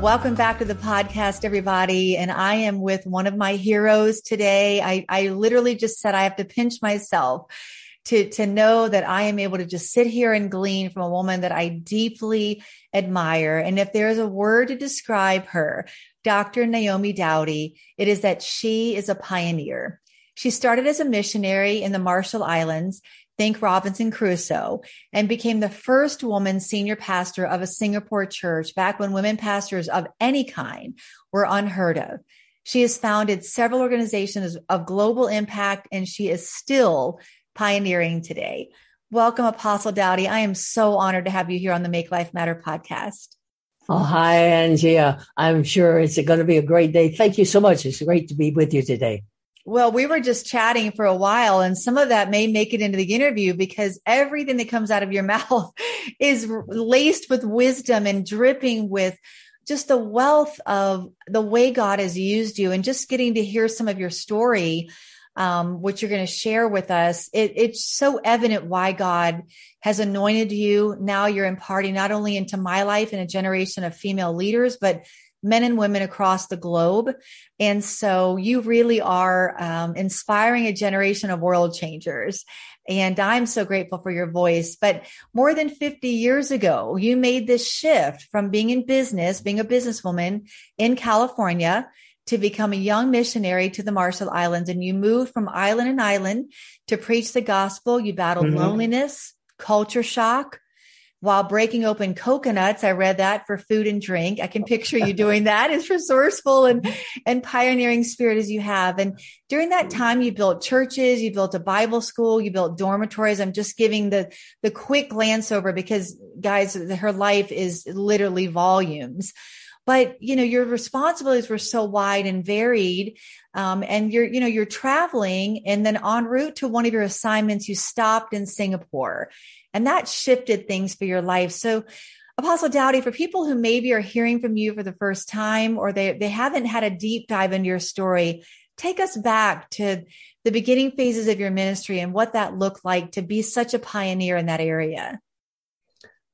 Welcome back to the podcast, everybody. And I am with one of my heroes today. I, I literally just said I have to pinch myself to, to know that I am able to just sit here and glean from a woman that I deeply admire. And if there's a word to describe her, Dr. Naomi Dowdy, it is that she is a pioneer. She started as a missionary in the Marshall Islands Think Robinson Crusoe, and became the first woman senior pastor of a Singapore church back when women pastors of any kind were unheard of. She has founded several organizations of global impact, and she is still pioneering today. Welcome, Apostle Dowdy. I am so honored to have you here on the Make Life Matter podcast. Oh, hi, Angie. I'm sure it's going to be a great day. Thank you so much. It's great to be with you today. Well, we were just chatting for a while, and some of that may make it into the interview because everything that comes out of your mouth is laced with wisdom and dripping with just the wealth of the way God has used you, and just getting to hear some of your story, um, which you're going to share with us. It, it's so evident why God has anointed you. Now you're imparting not only into my life and a generation of female leaders, but men and women across the globe. And so you really are um, inspiring a generation of world changers. And I'm so grateful for your voice. But more than 50 years ago, you made this shift from being in business, being a businesswoman in California to become a young missionary to the Marshall Islands. And you moved from island and island to preach the gospel. You battled mm-hmm. loneliness, culture shock, while breaking open coconuts. I read that for food and drink. I can picture you doing that as resourceful and, and pioneering spirit as you have. And during that time, you built churches, you built a Bible school, you built dormitories. I'm just giving the, the quick glance over because guys, her life is literally volumes but you know your responsibilities were so wide and varied um, and you're you know you're traveling and then en route to one of your assignments you stopped in singapore and that shifted things for your life. So, Apostle Dowdy, for people who maybe are hearing from you for the first time or they, they haven't had a deep dive into your story, take us back to the beginning phases of your ministry and what that looked like to be such a pioneer in that area.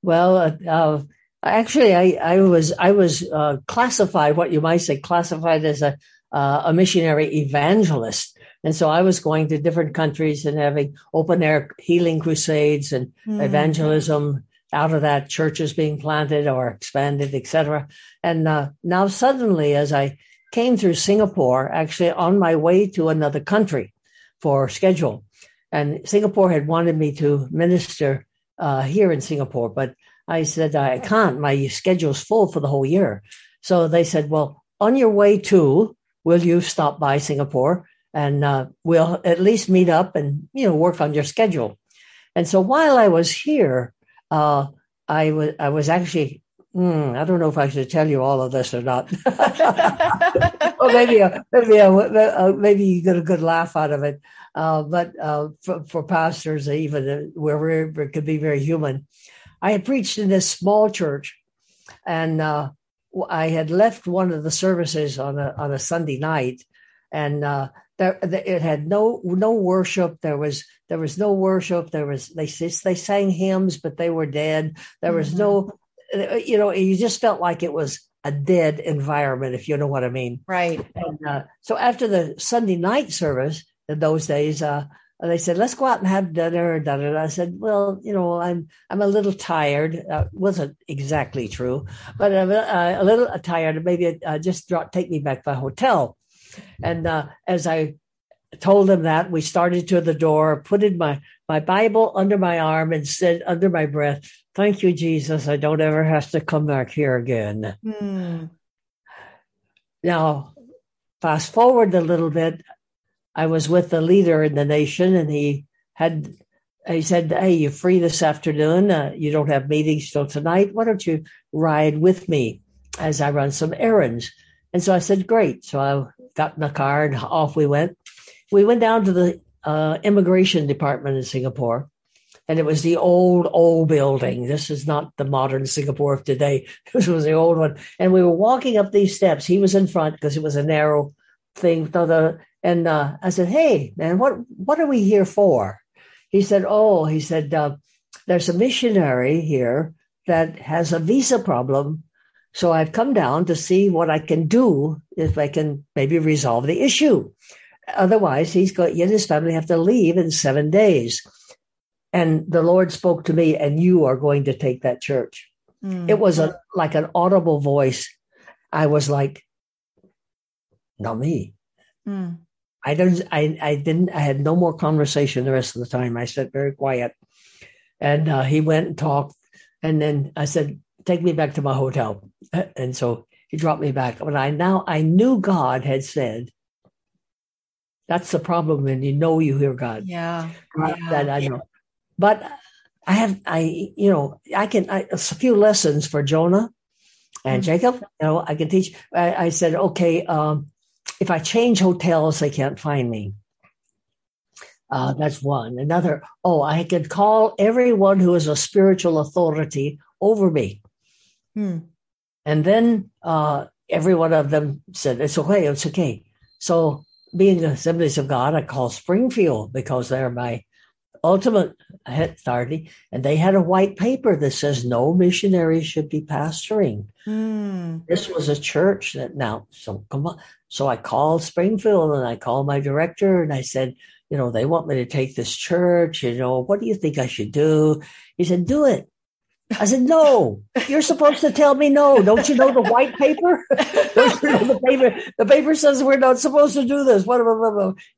Well, uh, uh, actually, I, I, was I was uh, classified, what you might say, classified as a uh, a missionary evangelist. And so I was going to different countries and having open air healing crusades and mm. evangelism. Out of that, churches being planted or expanded, etc. And uh, now suddenly, as I came through Singapore, actually on my way to another country for schedule, and Singapore had wanted me to minister uh, here in Singapore, but I said I can't. My schedule's full for the whole year. So they said, "Well, on your way to, will you stop by Singapore and uh, we'll at least meet up and you know work on your schedule. And so while I was here, uh, I was I was actually hmm, I don't know if I should tell you all of this or not. well, maybe uh, maybe uh, uh, maybe you get a good laugh out of it. Uh, but for, for, pastors, even wherever it could be very human, I had preached in this small church, and I had left one of the services on a on a Sunday night, and uh, there, it had no no worship. There was there was no worship. There was they they sang hymns, but they were dead. There was mm-hmm. no, uh, you know, you just felt like it was a dead environment, if you know what I mean. Right. And uh, so after the Sunday night service in those days, uh, they said, "Let's go out and have dinner." Da, da, da. I said, "Well, you know, I'm I'm a little tired." Uh, wasn't exactly true, but I'm uh, a little tired. Maybe uh, just drop, take me back to the hotel. And uh, as I told him that, we started to the door, put in my, my Bible under my arm, and said under my breath, Thank you, Jesus. I don't ever have to come back here again. Mm. Now, fast forward a little bit. I was with the leader in the nation, and he had he said, "Hey, you're free this afternoon. Uh, you don't have meetings till tonight. Why don't you ride with me as I run some errands?" And so I said, "Great." So I got in the car and off we went. We went down to the uh, immigration department in Singapore, and it was the old, old building. This is not the modern Singapore of today. This was the old one. And we were walking up these steps. He was in front because it was a narrow thing. And uh, I said, "Hey, man, what what are we here for?" He said, "Oh, he said uh, there's a missionary here that has a visa problem." So I've come down to see what I can do if I can maybe resolve the issue. Otherwise, he's got he and his family have to leave in seven days. And the Lord spoke to me, and you are going to take that church. Mm. It was a like an audible voice. I was like, not me. Mm. I don't I, I didn't I had no more conversation the rest of the time. I sat very quiet. And uh, he went and talked. And then I said, Take me back to my hotel. And so he dropped me back. But I now I knew God had said, that's the problem when you know you hear God. Yeah. yeah. That I know. But I have, I, you know, I can, I, a few lessons for Jonah and mm-hmm. Jacob. You know, I can teach. I, I said, okay, um, if I change hotels, they can't find me. Uh, that's one. Another, oh, I could call everyone who is a spiritual authority over me. Hmm. And then uh, every one of them said, it's okay, it's okay. So being the Assemblies of God, I call Springfield because they're my ultimate authority. And they had a white paper that says no missionaries should be pastoring. Mm. This was a church that now, so come on. So I called Springfield and I called my director and I said, you know, they want me to take this church. You know, what do you think I should do? He said, do it. I said, no, you're supposed to tell me no. Don't you know the white paper? Don't you know the paper? The paper says we're not supposed to do this. What,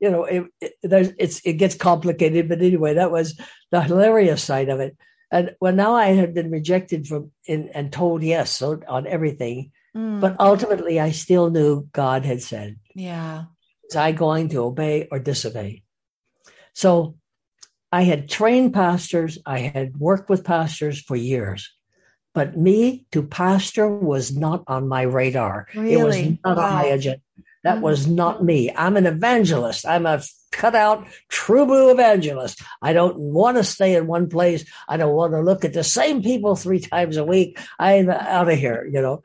you know, it, it, it's, it gets complicated. But anyway, that was the hilarious side of it. And well, now I had been rejected from in, and told yes on everything. Mm. But ultimately, I still knew God had said, yeah. Was I going to obey or disobey? So I had trained pastors, I had worked with pastors for years, but me to pastor was not on my radar. Really? It was not wow. on my agenda. That was mm-hmm. not me. I'm an evangelist. I'm a cut out true blue evangelist. I don't want to stay in one place. I don't want to look at the same people three times a week. I'm out of here, you know.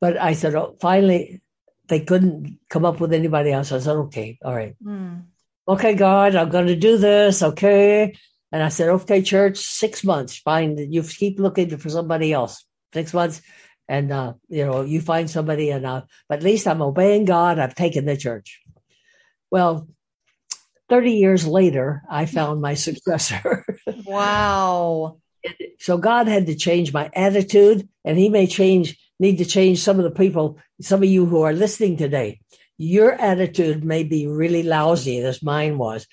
But I said, oh, finally, they couldn't come up with anybody else. I said, okay, all right. Mm okay, God, I'm going to do this. Okay. And I said, okay, church, six months. Find You keep looking for somebody else. Six months. And, uh, you know, you find somebody and, uh, but at least I'm obeying God. I've taken the church. Well, 30 years later, I found my successor. wow. so God had to change my attitude and he may change, need to change some of the people, some of you who are listening today your attitude may be really lousy, as mine was.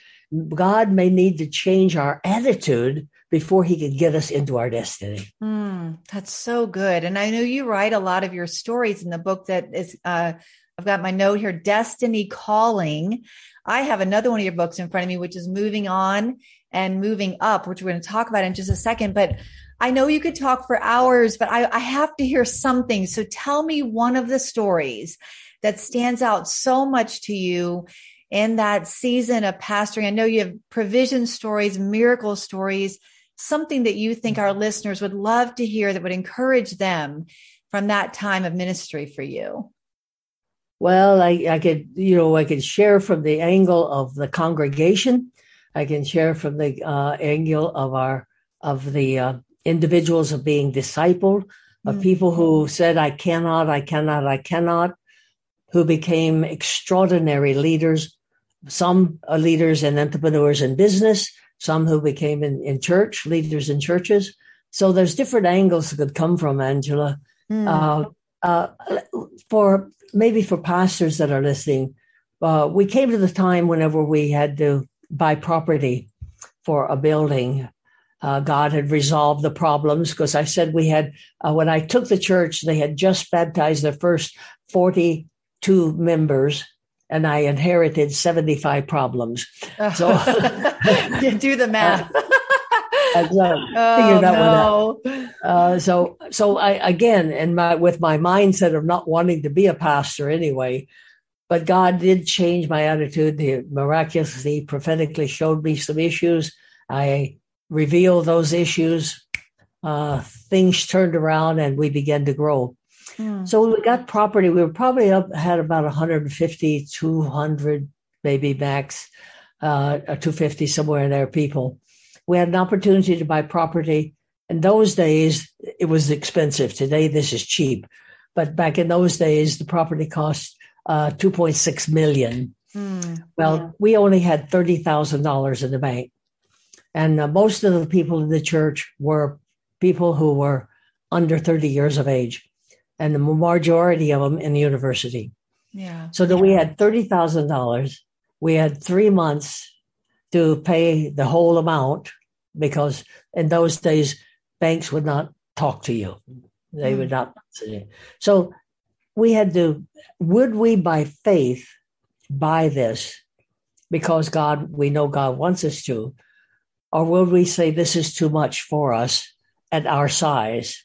God may need to change our attitude before he can get us into our destiny. Mm, that's so good. And I know you write a lot of your stories in the book that is, uh, I've got my note here, Destiny Calling. I have another one of your books in front of me, which is Moving On and Moving Up, which we're going to talk about in just a second. But I know you could talk for hours, but I, I have to hear something. So tell me one of the stories that stands out so much to you in that season of pastoring? I know you have provision stories, miracle stories, something that you think our listeners would love to hear that would encourage them from that time of ministry for you. Well, I, I could, you know, I could share from the angle of the congregation. I can share from the uh, angle of our of the uh, individuals of being discipled, of mm-hmm. people who said, "I cannot, I cannot, I cannot," who became extraordinary leaders. Some are leaders and entrepreneurs in business, some who became in, in church, leaders in churches. So there's different angles that could come from Angela. Mm. Uh, uh, for maybe for pastors that are listening, uh, we came to the time whenever we had to buy property for a building. Uh, God had resolved the problems because I said we had, uh, when I took the church, they had just baptized their first 40 two members and I inherited 75 problems. So you do the math. I oh, that no. Uh, so, so I again, and my with my mindset of not wanting to be a pastor anyway, but God did change my attitude. He miraculously, prophetically showed me some issues. I revealed those issues. Uh, things turned around and we began to grow. Mm. So we got property. We were probably up, had about 150, 200, maybe max, uh, 250, somewhere in there, people. We had an opportunity to buy property. In those days, it was expensive. Today, this is cheap. But back in those days, the property cost uh, 2.6 million. Mm, well, yeah. we only had $30,000 in the bank. And uh, most of the people in the church were people who were under 30 years of age, and the majority of them in the university. Yeah. So that yeah. we had $30,000. We had three months to pay the whole amount because in those days, banks would not talk to you. They mm. would not. So we had to, would we by faith buy this because God, we know God wants us to, or would we say this is too much for us at our size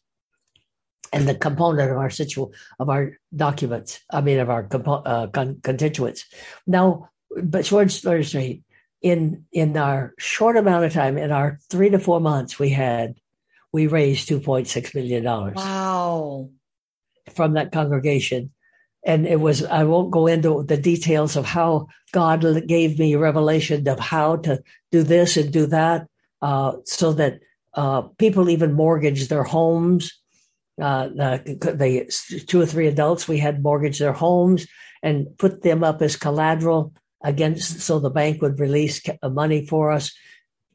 and the component of our situ of our documents, I mean of our compo- uh, con- constituents. Now, but short story straight, in in our short amount of time, in our three to four months, we had we raised two point six million dollars. Wow! from that congregation. And it was, I won't go into the details of how God gave me revelation of how to do this and do that, uh, so that uh, people even mortgaged their homes. Uh, the, the two or three adults we had mortgaged their homes and put them up as collateral against, so the bank would release money for us.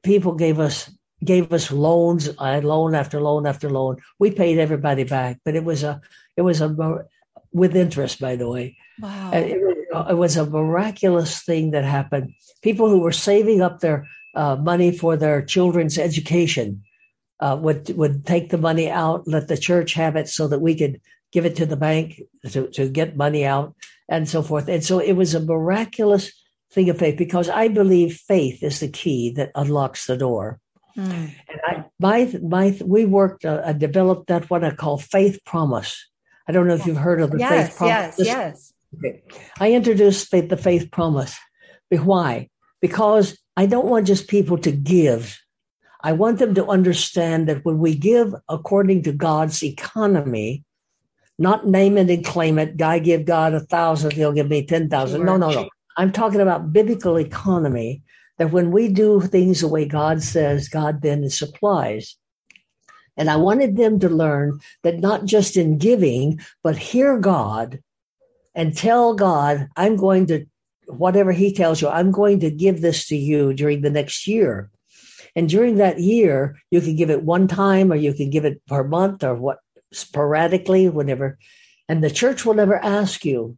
People gave us gave us loans, uh, loan after loan after loan. We paid everybody back, but it was a it was a with interest, by the way. Wow. It, it, was a miraculous thing that happened. People who were saving up their uh, money for their children's education uh, would would take the money out, let the church have it, so that we could give it to the bank to, to get money out, and so forth. And so it was a miraculous thing of faith because I believe faith is the key that unlocks the door. Mm. And I, my, my, we worked, uh, developed that what I call faith promise. I don't know if you've heard of the yes, faith promise. Yes, yes, okay. I introduced faith, the faith promise. Why? Because I don't want just people to give. I want them to understand that when we give according to God's economy, not name it and claim it. I give God a thousand, he'll give me 10,000. No, no, no. I'm talking about biblical economy that when we do things the way God says, God then supplies. And I wanted them to learn that not just in giving, but hear God and tell God, I'm going to, whatever He tells you, I'm going to give this to you during the next year. And during that year, you can give it one time or you can give it per month or what sporadically, whenever. And the church will never ask you,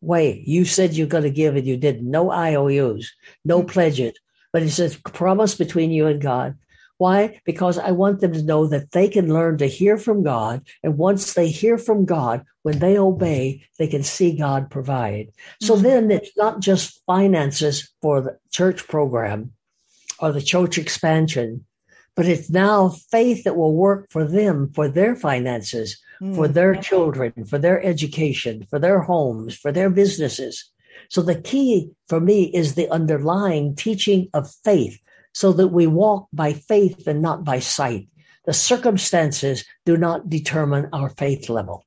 wait, you said you're going to give and you didn't. No IOUs, no mm-hmm. pledges. But it says promise between you and God. Why? Because I want them to know that they can learn to hear from God. And once they hear from God, when they obey, they can see God provide. So mm-hmm. then it's not just finances for the church program or the church expansion, but it's now faith that will work for them, for their finances, mm-hmm. for their children, for their education, for their homes, for their businesses. So the key for me is the underlying teaching of faith so that we walk by faith and not by sight. The circumstances do not determine our faith level.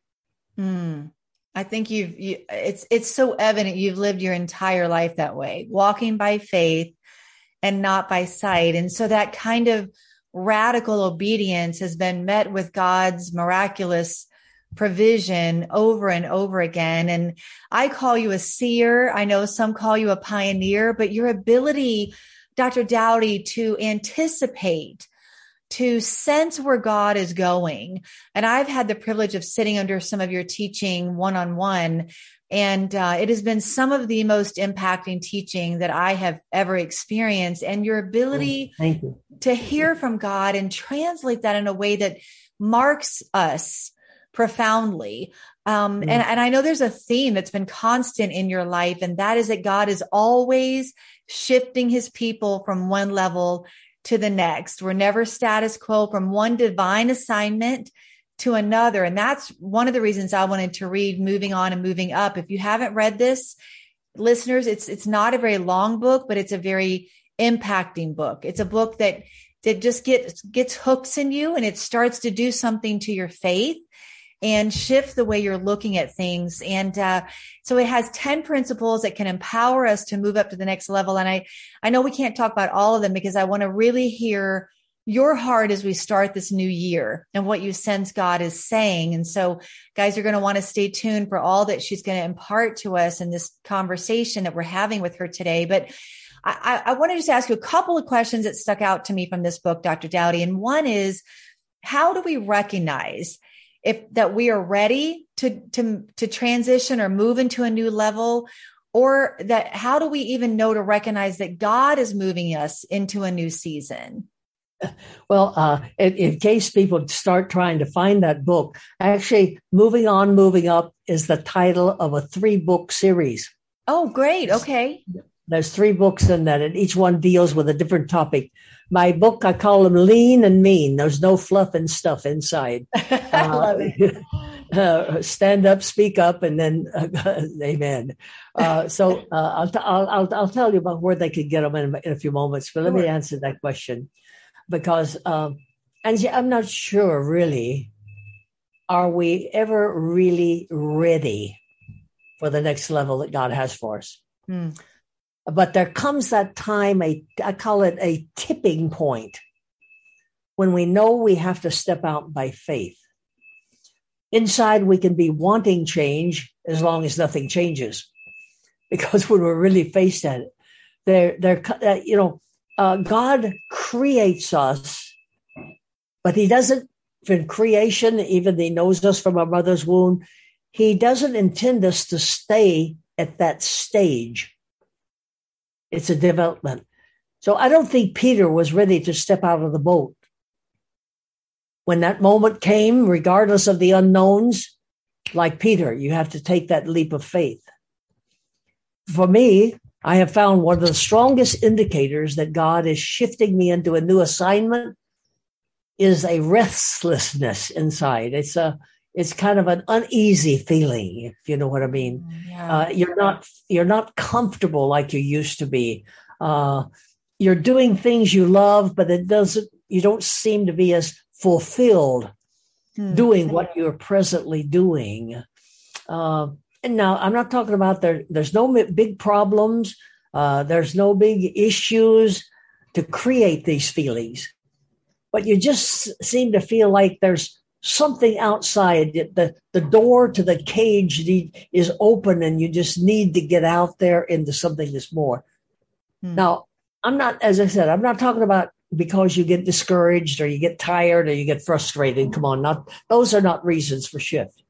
Mm. I think you've you, it's it's so evident you've lived your entire life that way, walking by faith and not by sight. And so that kind of radical obedience has been met with God's miraculous provision over and over again. And I call you a seer. I know some call you a pioneer, but your ability Dr. Dowdy to anticipate, to sense where God is going. And I've had the privilege of sitting under some of your teaching one on one. And uh, it has been some of the most impacting teaching that I have ever experienced. And your ability you. to hear from God and translate that in a way that marks us profoundly. Um, mm. and, and I know there's a theme that's been constant in your life, and that is that God is always shifting his people from one level to the next. We're never status quo from one divine assignment to another. And that's one of the reasons I wanted to read Moving On and Moving Up. If you haven't read this, listeners, it's it's not a very long book, but it's a very impacting book. It's a book that that just gets gets hooks in you and it starts to do something to your faith and shift the way you're looking at things. And uh, so it has 10 principles that can empower us to move up to the next level. And I, I know we can't talk about all of them because I want to really hear your heart as we start this new year and what you sense God is saying. And so, guys, you're going to want to stay tuned for all that she's going to impart to us in this conversation that we're having with her today. But I, I want to just ask you a couple of questions that stuck out to me from this book, Dr. Dowdy. And one is, how do we recognize if that we are ready to to to transition or move into a new level? Or that how do we even know to recognize that God is moving us into a new season? Well, uh, in, in, case people start trying to find that book, actually, Moving On, Moving Up is the title of a three book series. Oh, great. Okay. There's three books in that, and each one deals with a different topic. My book, I call them Lean and Mean. There's no fluff and stuff inside. I uh, love it. Uh, stand up, speak up, and then uh, amen. Uh, so uh, I'll, t- I'll, I'll, I'll, tell you about where they could get them in, in a few moments, but let sure. me answer that question because, um, and I'm not sure really, are we ever really ready for the next level that God has for us? Hmm. But there comes that time, a, I call it a tipping point, when we know we have to step out by faith. Inside, we can be wanting change as long as nothing changes, because when we're really faced at it, there, there, uh, you know, uh, God creates us, but He doesn't, in creation, even He knows us from our mother's womb, He doesn't intend us to stay at that stage. It's a development. So I don't think Peter was ready to step out of the boat. When that moment came, regardless of the unknowns, like Peter, you have to take that leap of faith. For me, I have found one of the strongest indicators that God is shifting me into a new assignment is a restlessness inside. It's a it's kind of an uneasy feeling, if you know what I mean. Mm, yeah. Uh, you're not you're not comfortable like you used to be. Uh, you're doing things you love, but it doesn't. You don't seem to be as fulfilled hmm. doing what you're presently doing. Uh, and now I'm not talking about there. There's no big problems. Uh, there's no big issues to create these feelings, but you just seem to feel like there's something outside. The the door to the cage need, is open, and you just need to get out there into something that's more. Hmm. Now, I'm not, as I said, I'm not talking about because you get discouraged or you get tired or you get frustrated. Come on, not those are not reasons for shift.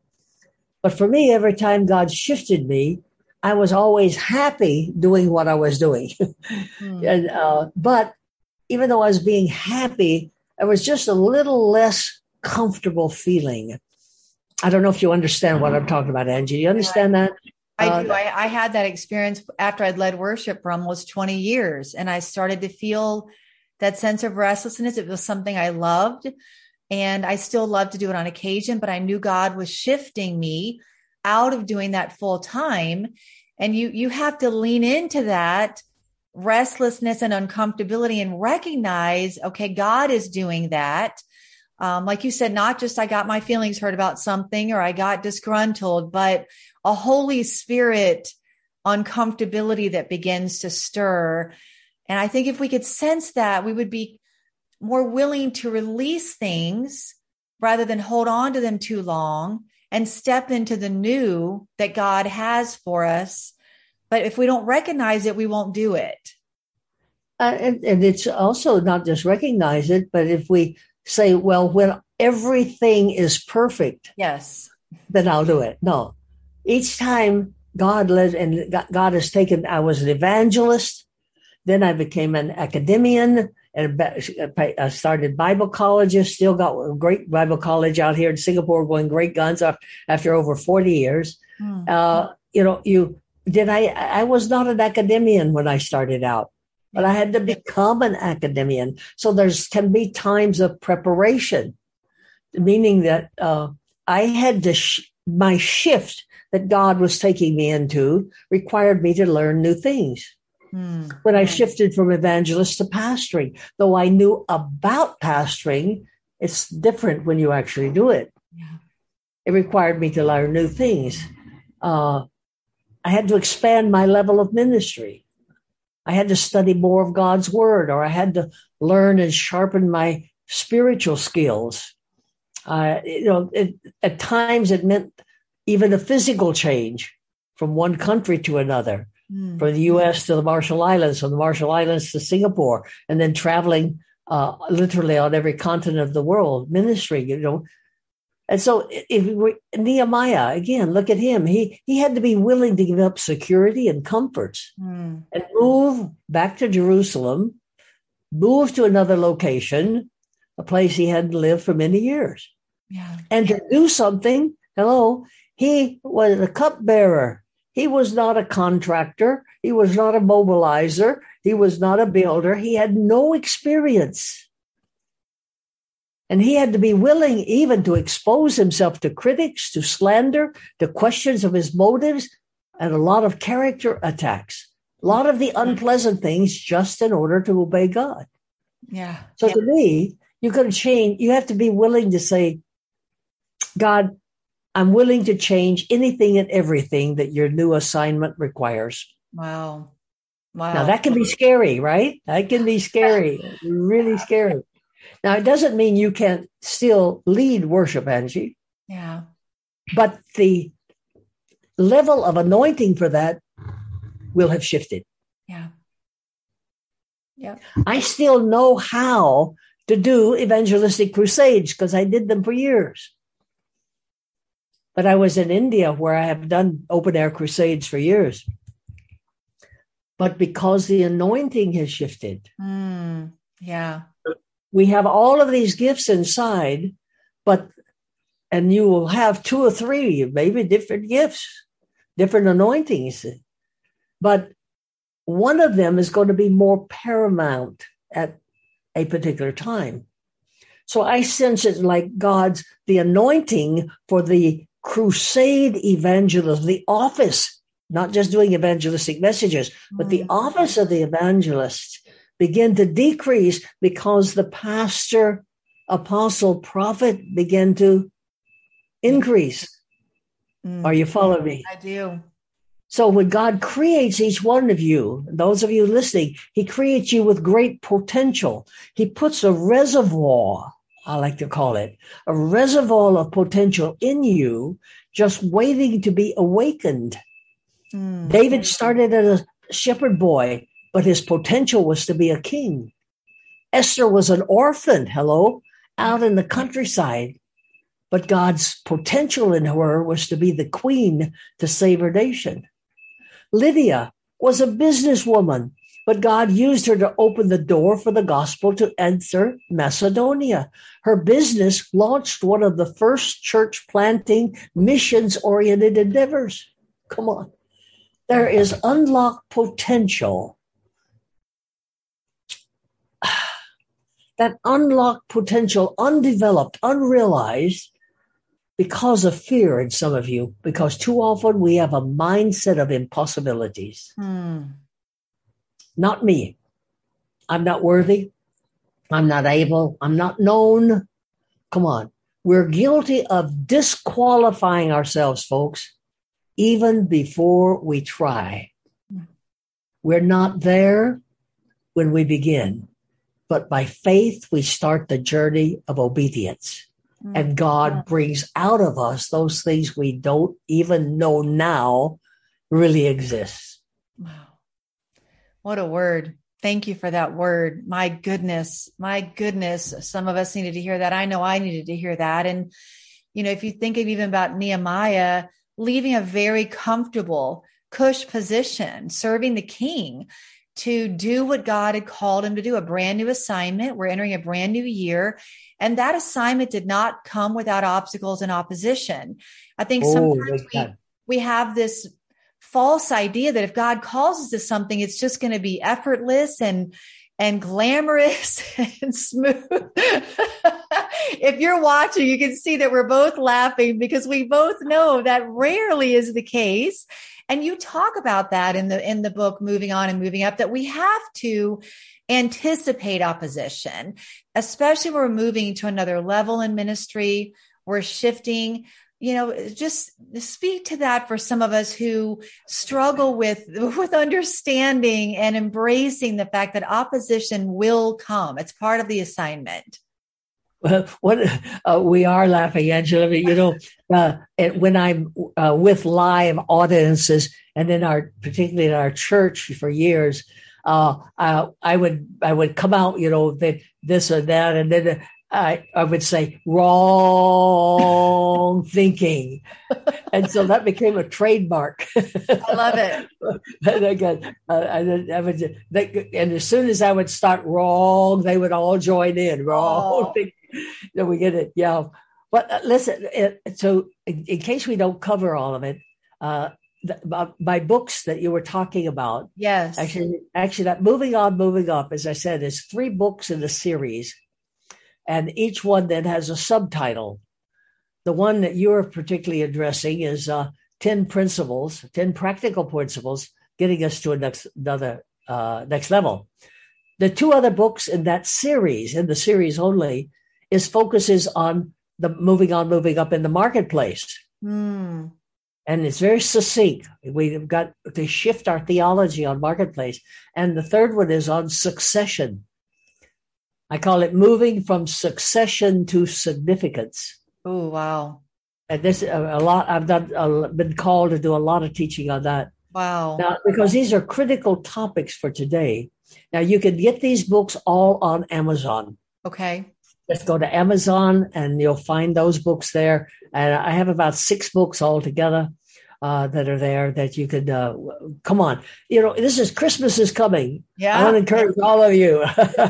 But for me, every time God shifted me, I was always happy doing what I was doing. Hmm. and, uh, but even though I was being happy, I was just a little less comfortable feeling. I don't know if you understand what I'm talking about, Angie. You understand that? I uh, do. I, I, had that experience after I'd led worship for almost 20 years, and I started to feel that sense of restlessness. It was something I loved. And I still love to do it on occasion, but I knew God was shifting me out of doing that full time. And you, you have to lean into that restlessness and uncomfortability and recognize, okay, God is doing that. Um, like you said, not just I got my feelings hurt about something or I got disgruntled, but a Holy Spirit uncomfortability that begins to stir. And I think if we could sense that, we would be more willing to release things rather than hold on to them too long and step into the new that God has for us. But if we don't recognize it, we won't do it. Uh, and, and it's also not just recognize it, but if we say, well, when everything is perfect, yes, then I'll do it. No, each time God led and God has taken, I was an evangelist, then I became an academician, and I started Bible colleges. Still got a great Bible college out here in Singapore, going great guns after over forty years. Mm. Uh, you know, you did. I I was not an academician when I started out, but I had to become an academician. So there's can be times of preparation. meaning that uh, I had to, sh- my shift that God was taking me into required me to learn new things. Mm. When I shifted from evangelist to pastoring, though I knew about pastoring, it's different when you actually do it. Yeah. It required me to learn new things. Uh, I had to expand my level of ministry. I had to study more of God's word, or I had to learn and sharpen my spiritual skills. Uh, you know, it, at times it meant even a physical change from one country to another, mm. from the U.S. to the Marshall Islands, from the Marshall Islands to Singapore, and then traveling uh, literally on every continent of the world, ministry. You know, and so if we, Nehemiah again, look at him. He he had to be willing to give up security and comforts mm. and move back to Jerusalem, move to another location, a place he hadn't lived for many years. Yeah. And to do something, hello, he was a cupbearer. He was not a contractor. He was not a mobilizer. He was not a builder. He had no experience. And he had to be willing even to expose himself to critics, to slander, to questions of his motives, and a lot of character attacks. A lot of the unpleasant things just in order to obey God. Yeah. So yeah. to me, you got to change. You have to be willing to say, God, I'm willing to change anything and everything that your new assignment requires. Wow. Wow. Now that can be scary, right? That can be scary, really scary. Now it doesn't mean you can't still lead worship, Angie. Yeah. But the level of anointing for that will have shifted. Yeah. Yeah. I still know how to do evangelistic crusades because I did them for years. But I was in India where I have done open air crusades for years. But because the anointing has shifted. Mm, yeah. We have all of these gifts inside, but, and you will have two or three, maybe different gifts, different anointings. But one of them is going to be more paramount at a particular time. So I sense it like God's, the anointing for the crusade evangelism, the office, not just doing evangelistic messages, but the mm. office of the evangelist began to decrease because the pastor, apostle, prophet began to increase. Mm. Are you following me? I do. So when God creates each one of you, those of you listening, he creates you with great potential. He puts a reservoir, I like to call it, a reservoir of potential in you, just waiting to be awakened. Mm. David started as a shepherd boy, but his potential was to be a king. Esther was an orphan, hello, out in the countryside. But God's potential in her was to be the queen to save her nation. Lydia was a businesswoman, but God used her to open the door for the gospel to enter Macedonia. Her business launched one of the first church planting, missions oriented endeavors. Come on. There is unlocked potential. That unlocked potential, undeveloped, unrealized, because of fear in some of you, because too often we have a mindset of impossibilities. Hmm. Not me. I'm not worthy. I'm not able. I'm not known. Come on. We're guilty of disqualifying ourselves, folks, even before we try. We're not there when we begin, but by faith, we start the journey of obedience. And God mm. brings out of us those things we don't even know now really exist. Wow. What a word. Thank you for that word. My goodness. My goodness. Some of us needed to hear that. I know I needed to hear that. And, you know, if you think of even about Nehemiah leaving a very comfortable, cush position, serving the king to do what God had called him to do, a brand new assignment. We're entering a brand new year. And that assignment did not come without obstacles and opposition. I think oh, sometimes we, we have this false idea that if God calls us to something, it's just going to be effortless and and glamorous and smooth. if you're watching, you can see that we're both laughing because we both know that rarely is the case. And you talk about that in the in the book moving on and moving up that we have to anticipate opposition, especially when we're moving to another level in ministry, we're shifting you know just speak to that for some of us who struggle with with understanding and embracing the fact that opposition will come it's part of the assignment well, what uh, we are laughing, Angela. You know, uh, when I'm uh, with live audiences, and in our, particularly in our church for years, uh, I would I would come out, you know, that this or that, and then I, I would say wrong thinking. And so that became a trademark. I love it. and again, uh, I, I would, they, and as soon as I would start wrong, they would all join in. Wrong. Oh. Then we get it. Yeah. But uh, listen, it, so in, in, case we don't cover all of it, uh, the, my books that you were talking about. Yes. Actually, actually, that moving on, moving up, as I said, is three books in the series and each one then has a subtitle. The one that you're particularly addressing is uh, 10 principles, 10 practical principles getting us to next, another uh, next level. The two other books in that series, in the series only, is focuses on the moving on, moving up in the marketplace. Mm. And it's very succinct. We've got to shift our theology on marketplace. And the third one is on succession. I call it moving from succession to significance. Oh, wow. And this a, a lot. I've done uh, been called to do a lot of teaching on that. Wow. Now, because these are critical topics for today. Now, you can get these books all on Amazon. Okay. Just go to Amazon and you'll find those books there. And I have about six books altogether uh, that are there that you could uh, come on. You know, this is Christmas is coming. Yeah, I want to encourage all of you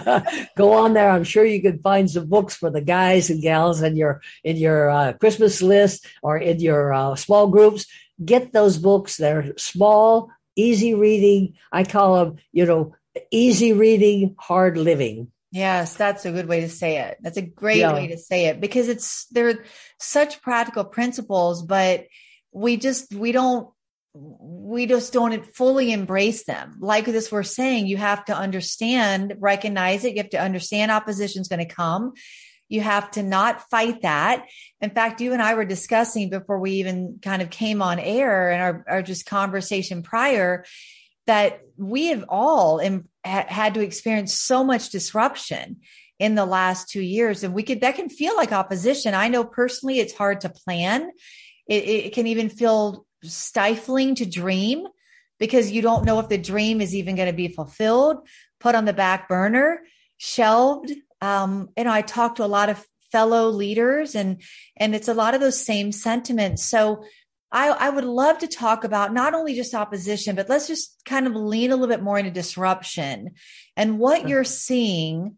go on there. I'm sure you can find some books for the guys and gals in your in your uh, Christmas list or in your uh, small groups. Get those books. They're small, easy reading. I call them, you know, easy reading, hard living. Yes, that's a good way to say it. That's a great yeah. way to say it because it's they're such practical principles, but we just we don't we just don't fully embrace them. Like this, we're saying you have to understand, recognize it. You have to understand opposition is going to come. You have to not fight that. In fact, you and I were discussing before we even kind of came on air and our, our just conversation prior that we have all Im- had to experience so much disruption in the last two years. And we could, that can feel like opposition. I know personally it's hard to plan it, it can even feel stifling to dream because you don't know if the dream is even going to be fulfilled, put on the back burner, shelved. Um, you know, I talk to a lot of fellow leaders and and it's a lot of those same sentiments. So I, I would love to talk about not only just opposition, but let's just kind of lean a little bit more into disruption and what you're seeing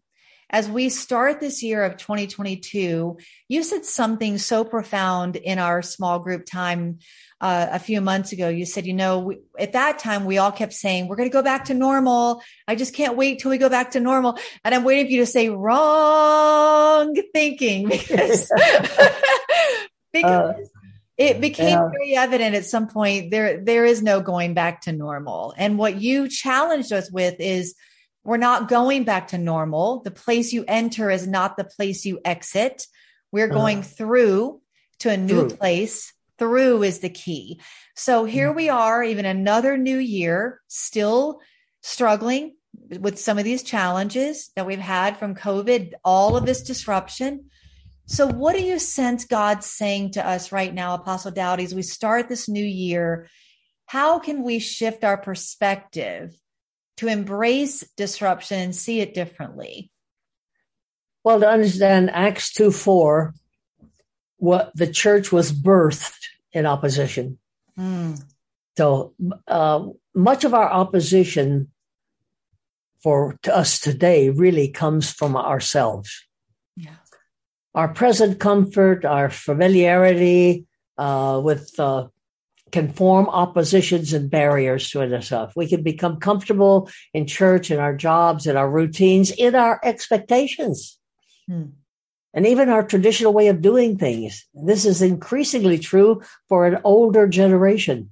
as we start this year of 2022, you said something so profound in our small group time uh, a few months ago. You said, you know, we, at that time, we all kept saying, we're going to go back to normal. I just can't wait till we go back to normal. And I'm waiting for you to say wrong thinking because, because uh, it became yeah. very evident at some point there, there is no going back to normal. And what you challenged us with is, we're not going back to normal. The place you enter is not the place you exit. We're uh-huh. going uh, through to a new through. place. Through is the key. So here mm. we are, even another new year, still struggling with some of these challenges that we've had from COVID, all of this disruption. So, what do you sense God's saying to us right now, Apostle Dowdy, as we start this new year? How can we shift our perspective to embrace disruption and see it differently? Well, to understand Acts 2 4, what the church was birthed in opposition. Mm. So uh, much of our opposition for to us today really comes from ourselves. Yeah. Our present comfort, our familiarity uh, with uh, can form oppositions and barriers to ourselves. We can become comfortable in church, in our jobs, in our routines, in our expectations. Hmm. And even our traditional way of doing things. This is increasingly true for an older generation.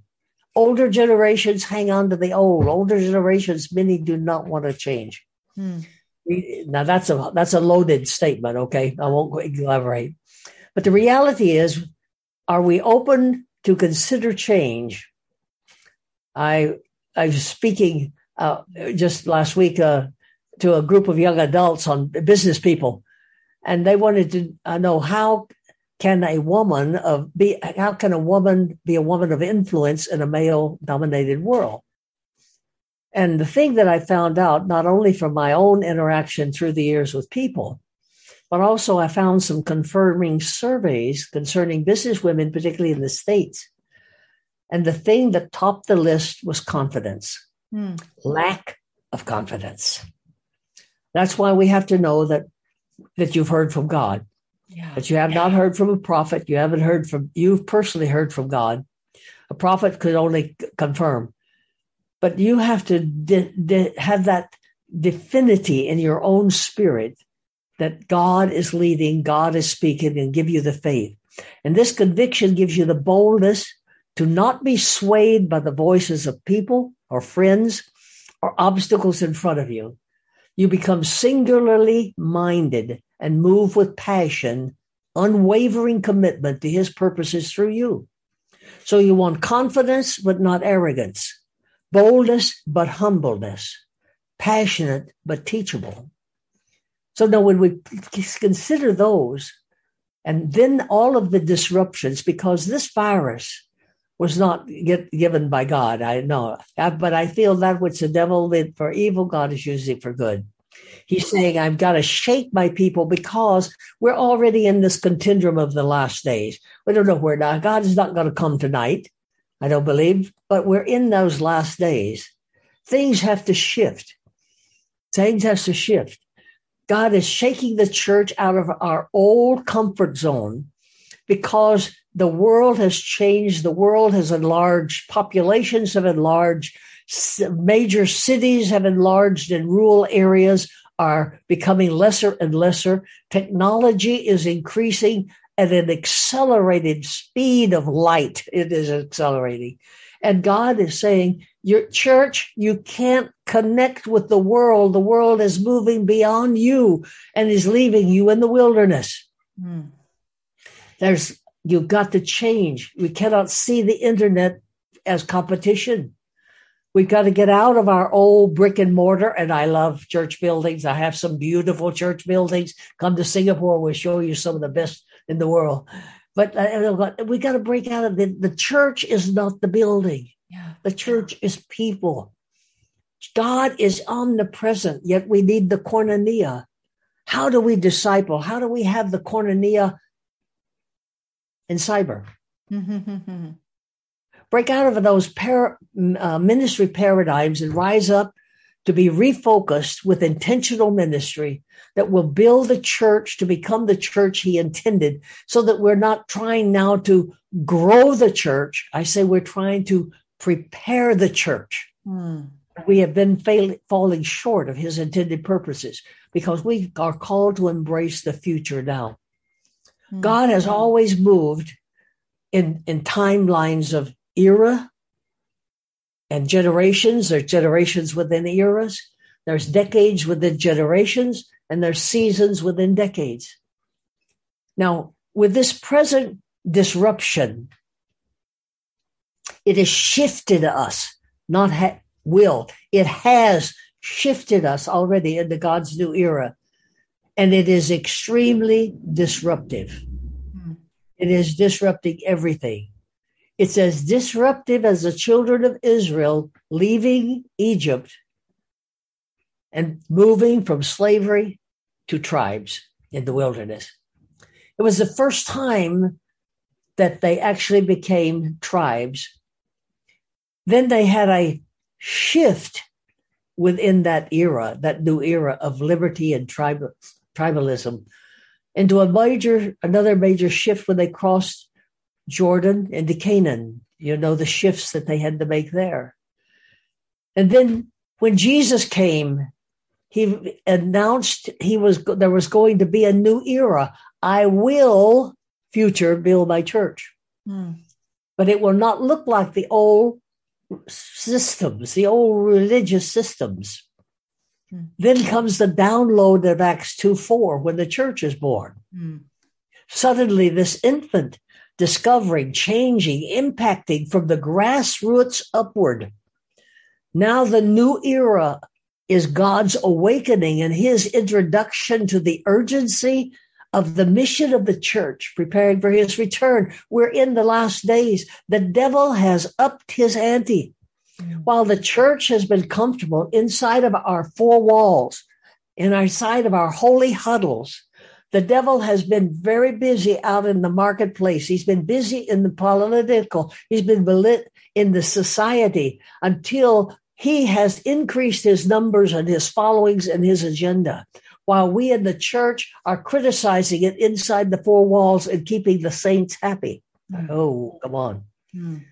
Older generations hang on to the old. Older generations, many do not want to change. Hmm. Now that's a that's a loaded statement. Okay, I won't elaborate. But the reality is, are we open to consider change. I I was speaking uh, just last week uh, to a group of young adults on business people, and they wanted to uh, know how can a woman of be how can a woman be a woman of influence in a male dominated world. And the thing that I found out, not only from my own interaction through the years with people, but also, I found some confirming surveys concerning business women, particularly in the States. And the thing that topped the list was confidence, hmm. lack of confidence. That's why we have to know that, that you've heard from God. Yeah. That you have not heard from a prophet. You haven't heard from, you've personally heard from God. A prophet could only confirm. But you have to de- de- have that definity in your own spirit that God is leading, God is speaking, and give you the faith. And this conviction gives you the boldness to not be swayed by the voices of people or friends or obstacles in front of you. You become singularly minded and move with passion, unwavering commitment to his purposes through you. So you want confidence, but not arrogance, boldness, but humbleness, passionate, but teachable. So now when we consider those, and then all of the disruptions, because this virus was not get, given by God, I know, uh, but I feel that which the devil did for evil, God is using for good. He's saying, I've got to shake my people because we're already in this continuum of the last days. We don't know where now. God is not going to come tonight, I don't believe, but we're in those last days. Things have to shift. Things have to shift. God is shaking the church out of our old comfort zone because the world has changed. The world has enlarged. Populations have enlarged. Major cities have enlarged and rural areas are becoming lesser and lesser. Technology is increasing at an accelerated speed of light. It is accelerating. And God is saying, your church, you can't connect with the world. The world is moving beyond you and is leaving you in the wilderness. Mm. There's, you've got to change. We cannot see the internet as competition. We've got to get out of our old brick and mortar. And I love church buildings. I have some beautiful church buildings. Come to Singapore, we'll show you some of the best in the world. But uh, we got to break out of the, the church is not the building. Yeah. The church is people. God is omnipresent, yet we need the koinonia. How do we disciple? How do we have the koinonia in cyber? Break out of those par- uh, ministry paradigms and rise up to be refocused with intentional ministry that will build the church to become the church he intended so that we're not trying now to grow the church. I say we're trying to prepare the church. Hmm. We have been falling short of his intended purposes because we are called to embrace the future now. Hmm. God has always moved in, in timelines of era and generations. There's generations within eras. There's decades within generations and there's seasons within decades. Now, with this present disruption, it has shifted us, not ha- will. It has shifted us already into God's new era. And it is extremely disruptive. Hmm. It is disrupting everything. It's as disruptive as the children of Israel leaving Egypt and moving from slavery to tribes in the wilderness. It was the first time that they actually became tribes. Then they had a shift within that era, that new era of liberty and tribal, tribalism, into a major, another major shift when they crossed Jordan into Canaan. You know the shifts that they had to make there. And then when Jesus came, he announced he was there was going to be a new era. I will future build my church. Mm. But it will not look like the old systems, the old religious systems. Mm. Then comes the download of Acts 2 4 when the church is born. Mm. Suddenly, this infant discovering, changing, impacting from the grassroots upward. Now, the new era is God's awakening and his introduction to the urgency of the mission of the church, preparing for his return. We're in the last days. The devil has upped his ante. While the church has been comfortable inside of our four walls, in our side of our holy huddles, the devil has been very busy out in the marketplace. He's been busy in the political. He's been lit in the society until he has increased his numbers and his followings and his agenda. While we in the church are criticizing it inside the four walls and keeping the saints happy. Mm. Oh, come on. Mm.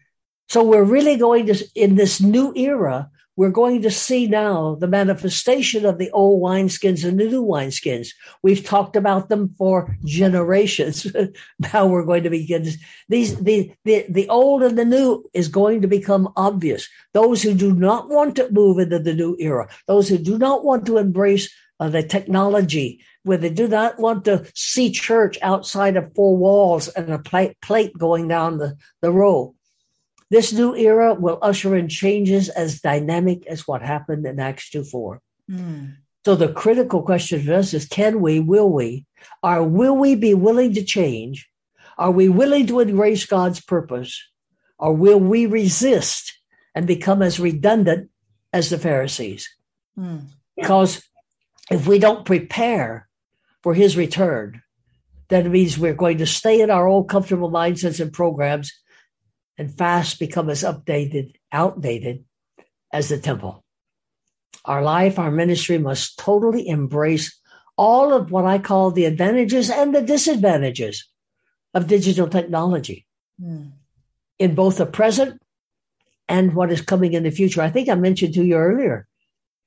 So we're really going to, in this new era, we're going to see now the manifestation of the old wineskins and the new wineskins. We've talked about them for generations. now we're going to begin these the, the the old and the new is going to become obvious. Those who do not want to move into the new era, those who do not want to embrace uh, the technology, where they do not want to see church outside of four walls and a plate, plate going down the, the row this new era will usher in changes as dynamic as what happened in Acts 2 4. Mm. So the critical question for us is can we, will we, or will we be willing to change? Are we willing to embrace God's purpose? Or will we resist and become as redundant as the Pharisees? Mm. Because if we don't prepare for his return, that means we're going to stay in our old comfortable mindsets and programs and fast become as updated, outdated as the temple. Our life, our ministry must totally embrace all of what I call the advantages and the disadvantages of digital technology mm. in both the present and what is coming in the future. I think I mentioned to you earlier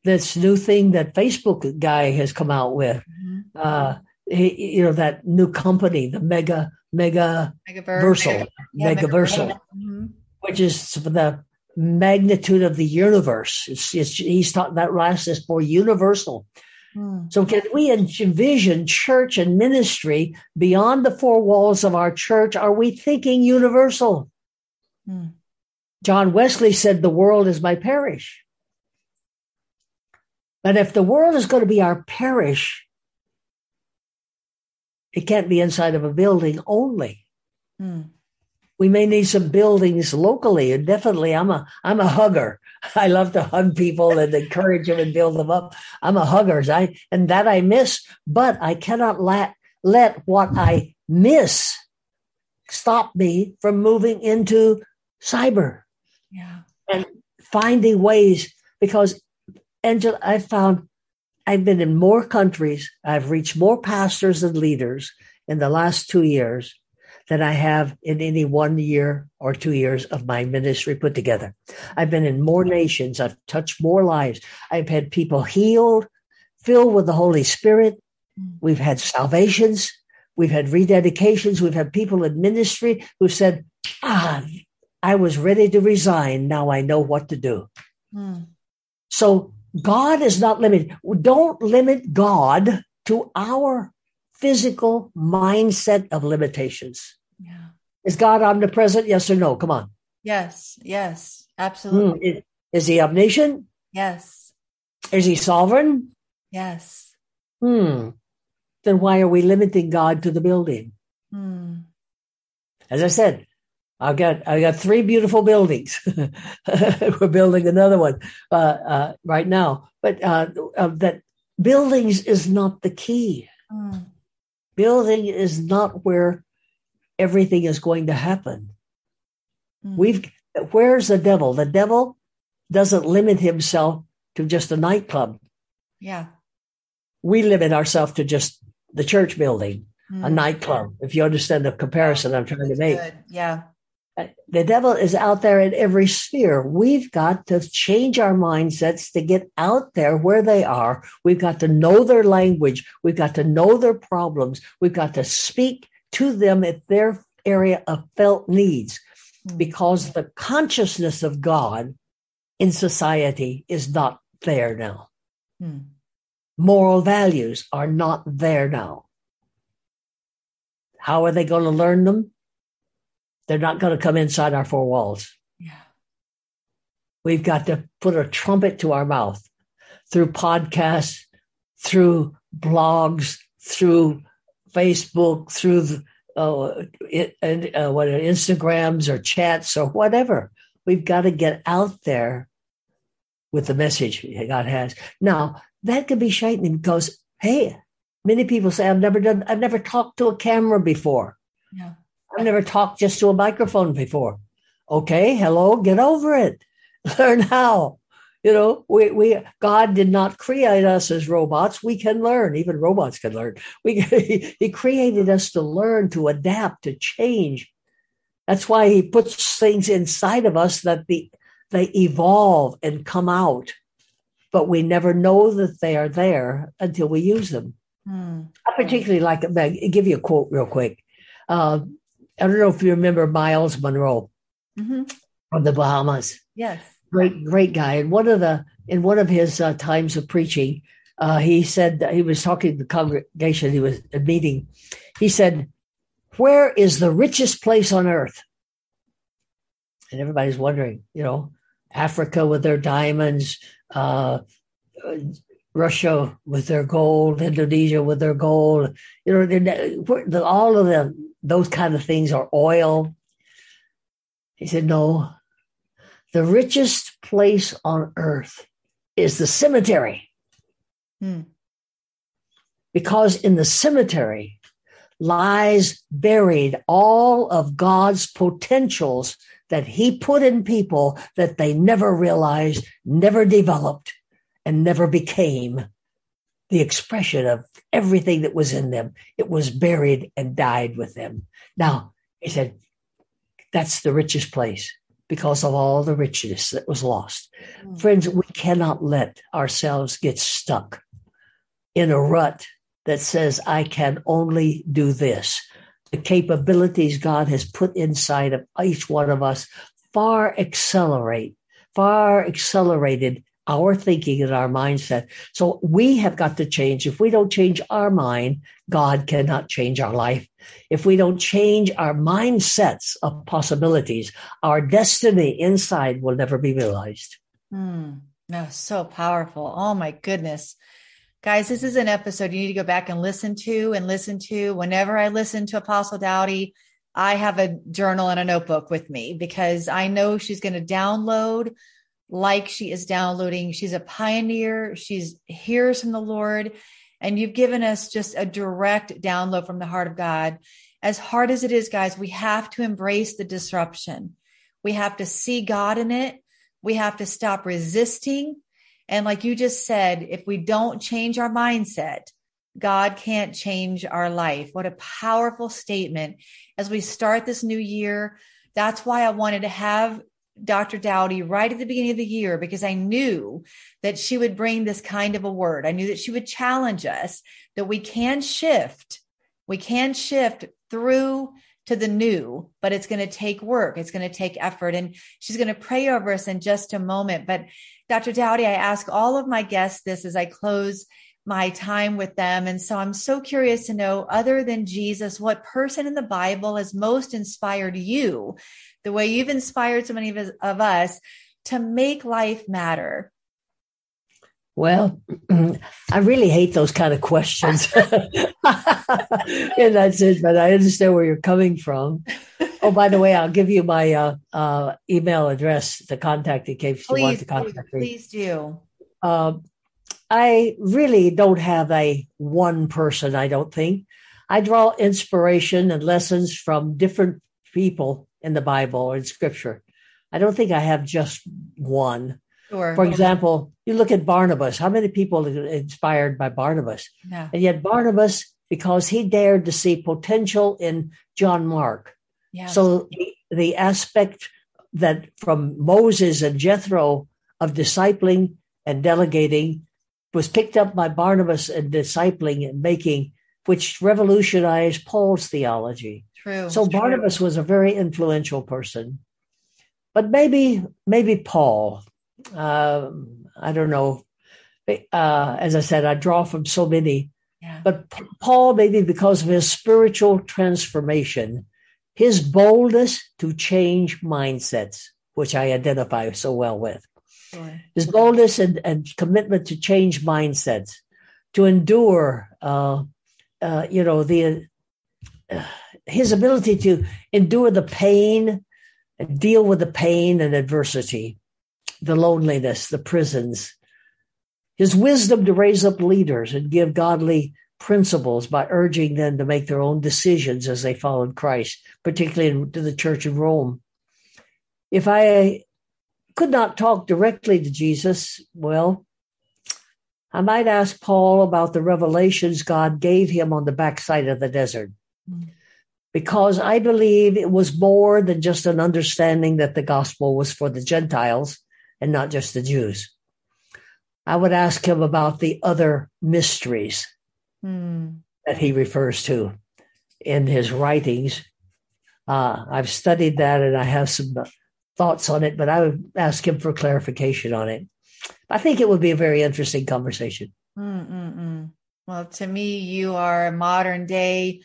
this new thing that Facebook guy has come out with. Mm-hmm. Uh, he, you know, that new company, the mega mega versal, yeah, megaversal, mm-hmm. which is the magnitude of the universe. It's, it's, he's talking that last is more universal. Hmm. So can we envision church and ministry beyond the four walls of our church? Are we thinking universal? Hmm. John Wesley said, the world is my parish. And if the world is going to be our parish, it can't be inside of a building only. Mm. We may need some buildings locally, and definitely, I'm a I'm a hugger. I love to hug people and encourage them and build them up. I'm a hugger, I and that I miss, but I cannot let let what I miss stop me from moving into cyber. Yeah, and finding ways because Angela, I found I've been in more countries. I've reached more pastors and leaders in the last two years than I have in any one year or two years of my ministry put together. I've been in more nations. I've touched more lives. I've had people healed, filled with the Holy Spirit. We've had salvations. We've had rededications. We've had people in ministry who said, ah, I was ready to resign. Now I know what to do. Mm. So God is not limited. Don't limit God to our physical mindset of limitations. Yeah. Is God omnipresent? Yes or no? Come on. Yes, yes, absolutely. Hmm. Is he omniscient? Yes. Is he sovereign? Yes. Hmm. Then why are we limiting God to the building? Hmm. As I said, I got I got three beautiful buildings. We're building another one uh, uh, right now, but uh, that buildings is not the key. Mm. Building is not where everything is going to happen. Mm. We've where's the devil? The devil doesn't limit himself to just a nightclub. Yeah, we limit ourselves to just the church building, mm. a nightclub. If you understand the comparison I'm trying That's to make. Good. Yeah the devil is out there in every sphere. We've got to change our mindsets to get out there where they are. We've got to know their language. We've got to know their problems. We've got to speak to them at their area of felt needs because the consciousness of God in society is not there now. Hmm. Moral values are not there now. How are they going to learn them? They're not going to come inside our four walls. Yeah. We've got to put a trumpet to our mouth through podcasts, through blogs, through Facebook, through uh, it, and uh, what Instagrams or chats or whatever. We've got to get out there with the message God has. Now that can be frightening because hey, many people say I've never done, I've never talked to a camera before. Yeah. I've never talked just to a microphone before. Okay, hello, get over it. Learn how. You know, we, we God did not create us as robots. We can learn. Even robots can learn. We He created us to learn, to adapt, to change. That's why He puts things inside of us that the they evolve and come out, but we never know that they are there until we use them. Hmm. I particularly like. I'll give you a quote real quick. Uh, I don't know if you remember Myles Munroe mm-hmm. from the Bahamas. Yes, great, great guy. And one of the in one of his uh, times of preaching, uh, he said he was talking to the congregation. He was a meeting. He said, "Where is the richest place on earth?" And everybody's wondering, you know, Africa with their diamonds, uh, Russia with their gold, Indonesia with their gold. You know, all of them those kind of things are oil. He said, No, the richest place on earth is the cemetery. Hmm. Because in the cemetery lies buried all of God's potentials that He put in people that they never realized, never developed, and never became the expression of everything that was in them. It was buried and died with them. Now, he said, that's the richest place because of all the richness that was lost. Mm. Friends, we cannot let ourselves get stuck in a rut that says, I can only do this. The capabilities God has put inside of each one of us far accelerate, far accelerated our thinking and our mindset. So we have got to change. If we don't change our mind, God cannot change our life. If we don't change our mindsets of possibilities, our destiny inside will never be realized. Mm, no, so powerful. Oh my goodness. Guys, this is an episode you need to go back and listen to and listen to. Whenever I listen to Apostle Dowdy, I have a journal and a notebook with me because I know she's going to download like she is downloading. She's a pioneer. She's hears from the Lord. And you've given us just a direct download from the heart of God. As hard as it is, guys, we have to embrace the disruption. We have to see God in it. We have to stop resisting. And like you just said, if we don't change our mindset, God can't change our life. What a powerful statement as we start this new year. That's why I wanted to have Dr. Dowdy right at the beginning of the year because I knew that she would bring this kind of a word. I knew that she would challenge us that we can shift. We can shift through to the new, but it's going to take work. It's going to take effort. And she's going to pray over us in just a moment. But Dr. Dowdy, I ask all of my guests this as I close my time with them. And so I'm so curious to know, other than Jesus, what person in the Bible has most inspired you the way you've inspired so many of, us, of us to make life matter? Well, I really hate those kind of questions in that sense, but I understand where you're coming from. Oh, by the way, I'll give you my uh, uh, email address to contact in case please, you want to contact me. Please do. Uh, I really don't have a one person, I don't think. I draw inspiration and lessons from different people in the Bible or in scripture. I don't think I have just one. Sure. For example, you look at Barnabas. How many people are inspired by Barnabas? Yeah. And yet Barnabas, because he dared to see potential in John Mark, Yes. So the, the aspect that from Moses and Jethro of discipling and delegating was picked up by Barnabas and discipling and making, which revolutionized Paul's theology. True. So true. Barnabas was a very influential person, but maybe maybe Paul. Um, I don't know. Uh, as I said, I draw from so many, Yeah. but P- Paul maybe because of his spiritual transformation, his boldness to change mindsets, which I identify so well with Sure. his boldness and, and commitment to change mindsets, to endure, uh, uh, you know, the uh, his ability to endure the pain and deal with the pain and adversity, the loneliness, the prisons, his wisdom to raise up leaders and give godly principles by urging them to make their own decisions as they followed Christ, particularly to the church in Rome. If I could not talk directly to Jesus, well, I might ask Paul about the revelations God gave him on the backside of the desert. Mm. Because I believe it was more than just an understanding that the gospel was for the Gentiles and not just the Jews. I would ask him about the other mysteries Hmm. that he refers to in his writings. Uh, I've studied that and I have some thoughts on it, but I would ask him for clarification on it. I think it would be a very interesting conversation. Mm-mm-mm. Well, to me, you are a modern day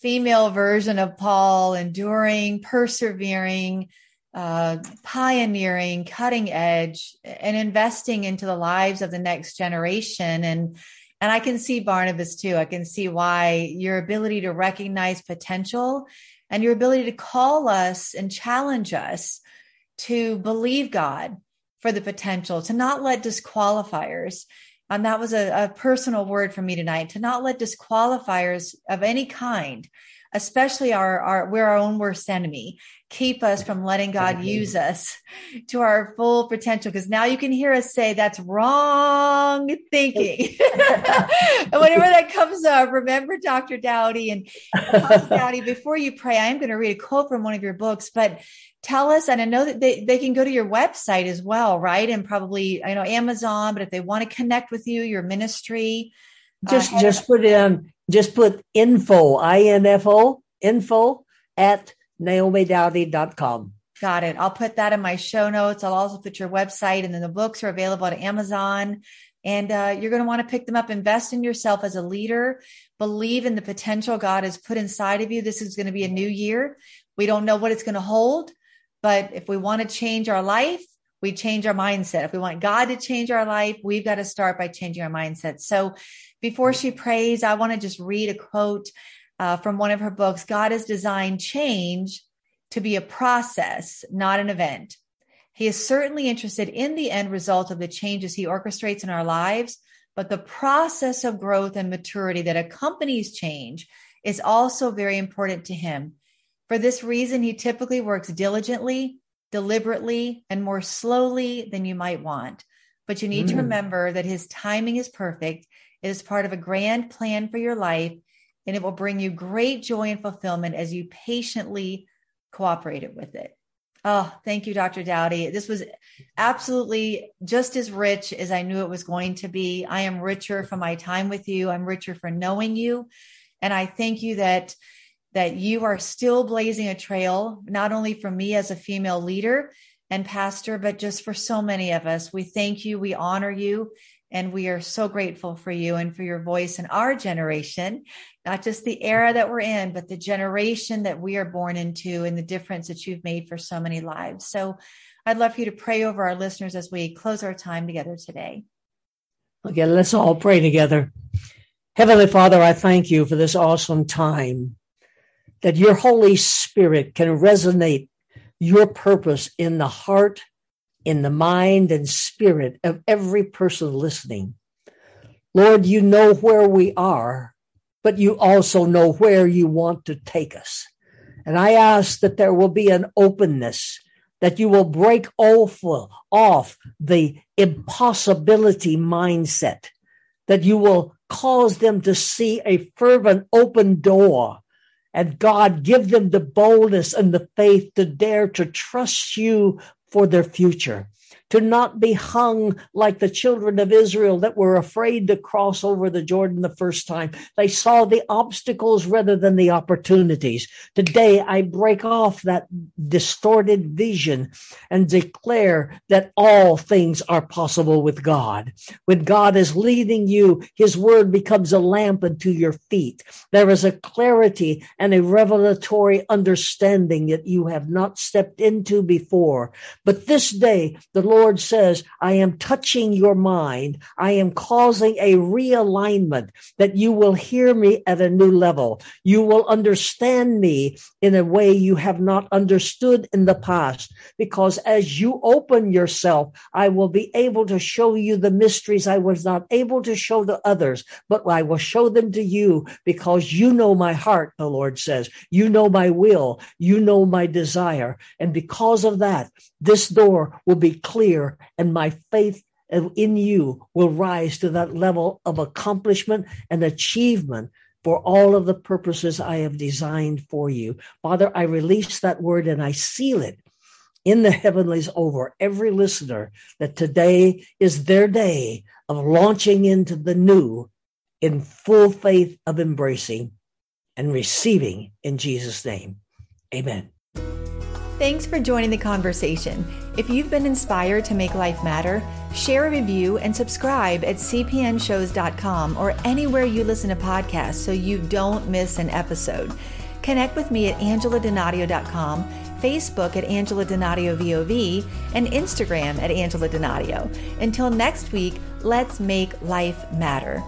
female version of Paul, enduring, persevering, uh, pioneering, cutting edge, and investing into the lives of the next generation. And and I can see Barnabas too. I can see why your ability to recognize potential and your ability to call us and challenge us to believe God for the potential, to not let disqualifiers and that was a, a, personal word for me tonight to not let disqualifiers of any kind especially our, our we're our own worst enemy. Keep us from letting god use us to our full potential. Because now you can hear us say that's wrong thinking. And whenever that comes up remember dr dowdy and dowdy before you pray i am going to read a quote from one of your books but tell us and i know that they, they can go to your website as well right? And probably i know amazon but if they want to connect with you your ministry just uh, just put in just put info i-n-f-o info at naomidowdy.com got it. I'll put that in my show notes. I'll also put your website and then the books are available at amazon. And uh, you're going to want to pick them up. Invest in yourself as a leader. Believe in the potential god has put inside of you. This is going to be a new year. We don't know what it's going to hold but if we want to change our life, we change our mindset. If we want God to change our life, we've got to start by changing our mindset. So before she prays, I want to just read a quote uh, from one of her books God has designed change to be a process, not an event. He is certainly interested in the end result of the changes he orchestrates in our lives, but the process of growth and maturity that accompanies change is also very important to him. For this reason, he typically works diligently, deliberately, and more slowly than you might want. But you need mm. to remember that his timing is perfect. It is part of a grand plan for your life, and it will bring you great joy and fulfillment as you patiently cooperate with it. Oh, thank you, Dr. Dowdy. This was absolutely just as rich as I knew it was going to be. I am richer for my time with you. I'm richer for knowing you. And I thank you that that you are still blazing a trail, not only for me as a female leader and pastor, but just for so many of us. We thank you, we honor you, and we are so grateful for you and for your voice in our generation, not just the era that we're in, but the generation that we are born into and the difference that you've made for so many lives. So I'd love for you to pray over our listeners as we close our time together today. Okay, let's all pray together. Heavenly Father, I thank you for this awesome time that your Holy Spirit can resonate your purpose in the heart, in the mind, and spirit of every person listening. Lord, you know where we are, but you also know where you want to take us. And I ask that there will be an openness, that you will break off, the impossibility mindset, that you will cause them to see a fervent open door And God, give them the boldness and the faith to dare to trust you for their future to not be hung like the children of Israel that were afraid to cross over the Jordan the first time. They saw the obstacles rather than the opportunities. Today, I break off that distorted vision and declare that all things are possible with God. When God is leading you, his word becomes a lamp unto your feet. There is a clarity and a revelatory understanding that you have not stepped into before. But this day, the Lord Lord says, I am touching your mind. I am causing a realignment that you will hear me at a new level. You will understand me in a way you have not understood in the past. Because as you open yourself, I will be able to show you the mysteries I was not able to show to others, but I will show them to you because you know my heart, the Lord says. You know my will. You know my desire. And because of that, this door will be clear and my faith in you will rise to that level of accomplishment and achievement for all of the purposes I have designed for you. Father, I release that word and I seal it in the heavenlies over every listener that today is their day of launching into the new in full faith of embracing and receiving in Jesus' name. Amen. Thanks for joining the conversation. If you've been inspired to make life matter, share a review and subscribe at cpnshows.com or anywhere you listen to podcasts so you don't miss an episode. Connect with me at angeladonadio.com, Facebook at Angela Donadio VOV, and Instagram at Angela Donadio. Until next week, let's make life matter.